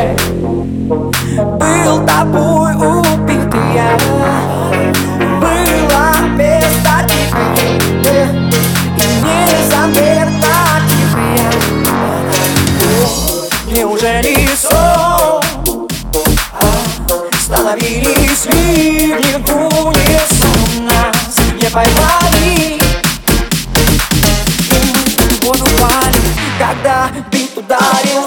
Был тобой убитый я. Было место тихое И незаметно тихое Неужели сон? Становились ливни в унисон. Нас не поймали. Воду упали Когда бит ударил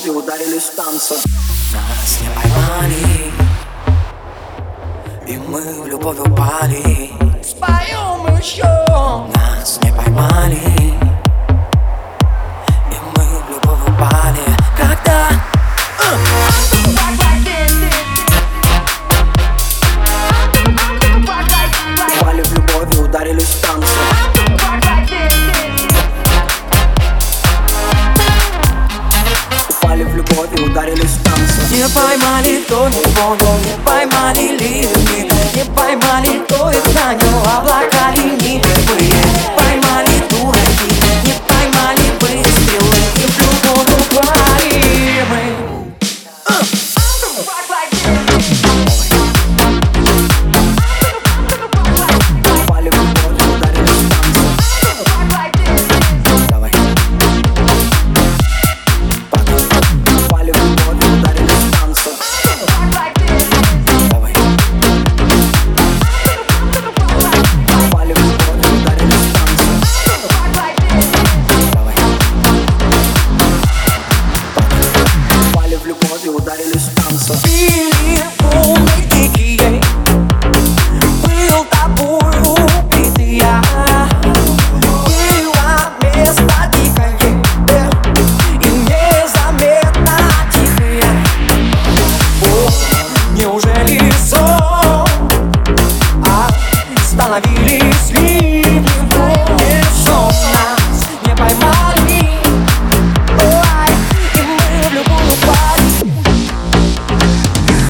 Упали в любовь и ударили в танце Нас не поймали И мы в любовь упали. Споем еще. Нас не поймали И мы в любовь упали. Когда? Упали в любовь и ударились в танце поймали, то не понял Не поймали ливни Не поймали, то их нанял останутся Был тобой убит я Было место дикое И незаметно тихое О, неужели сон? А, остановились ливни в сон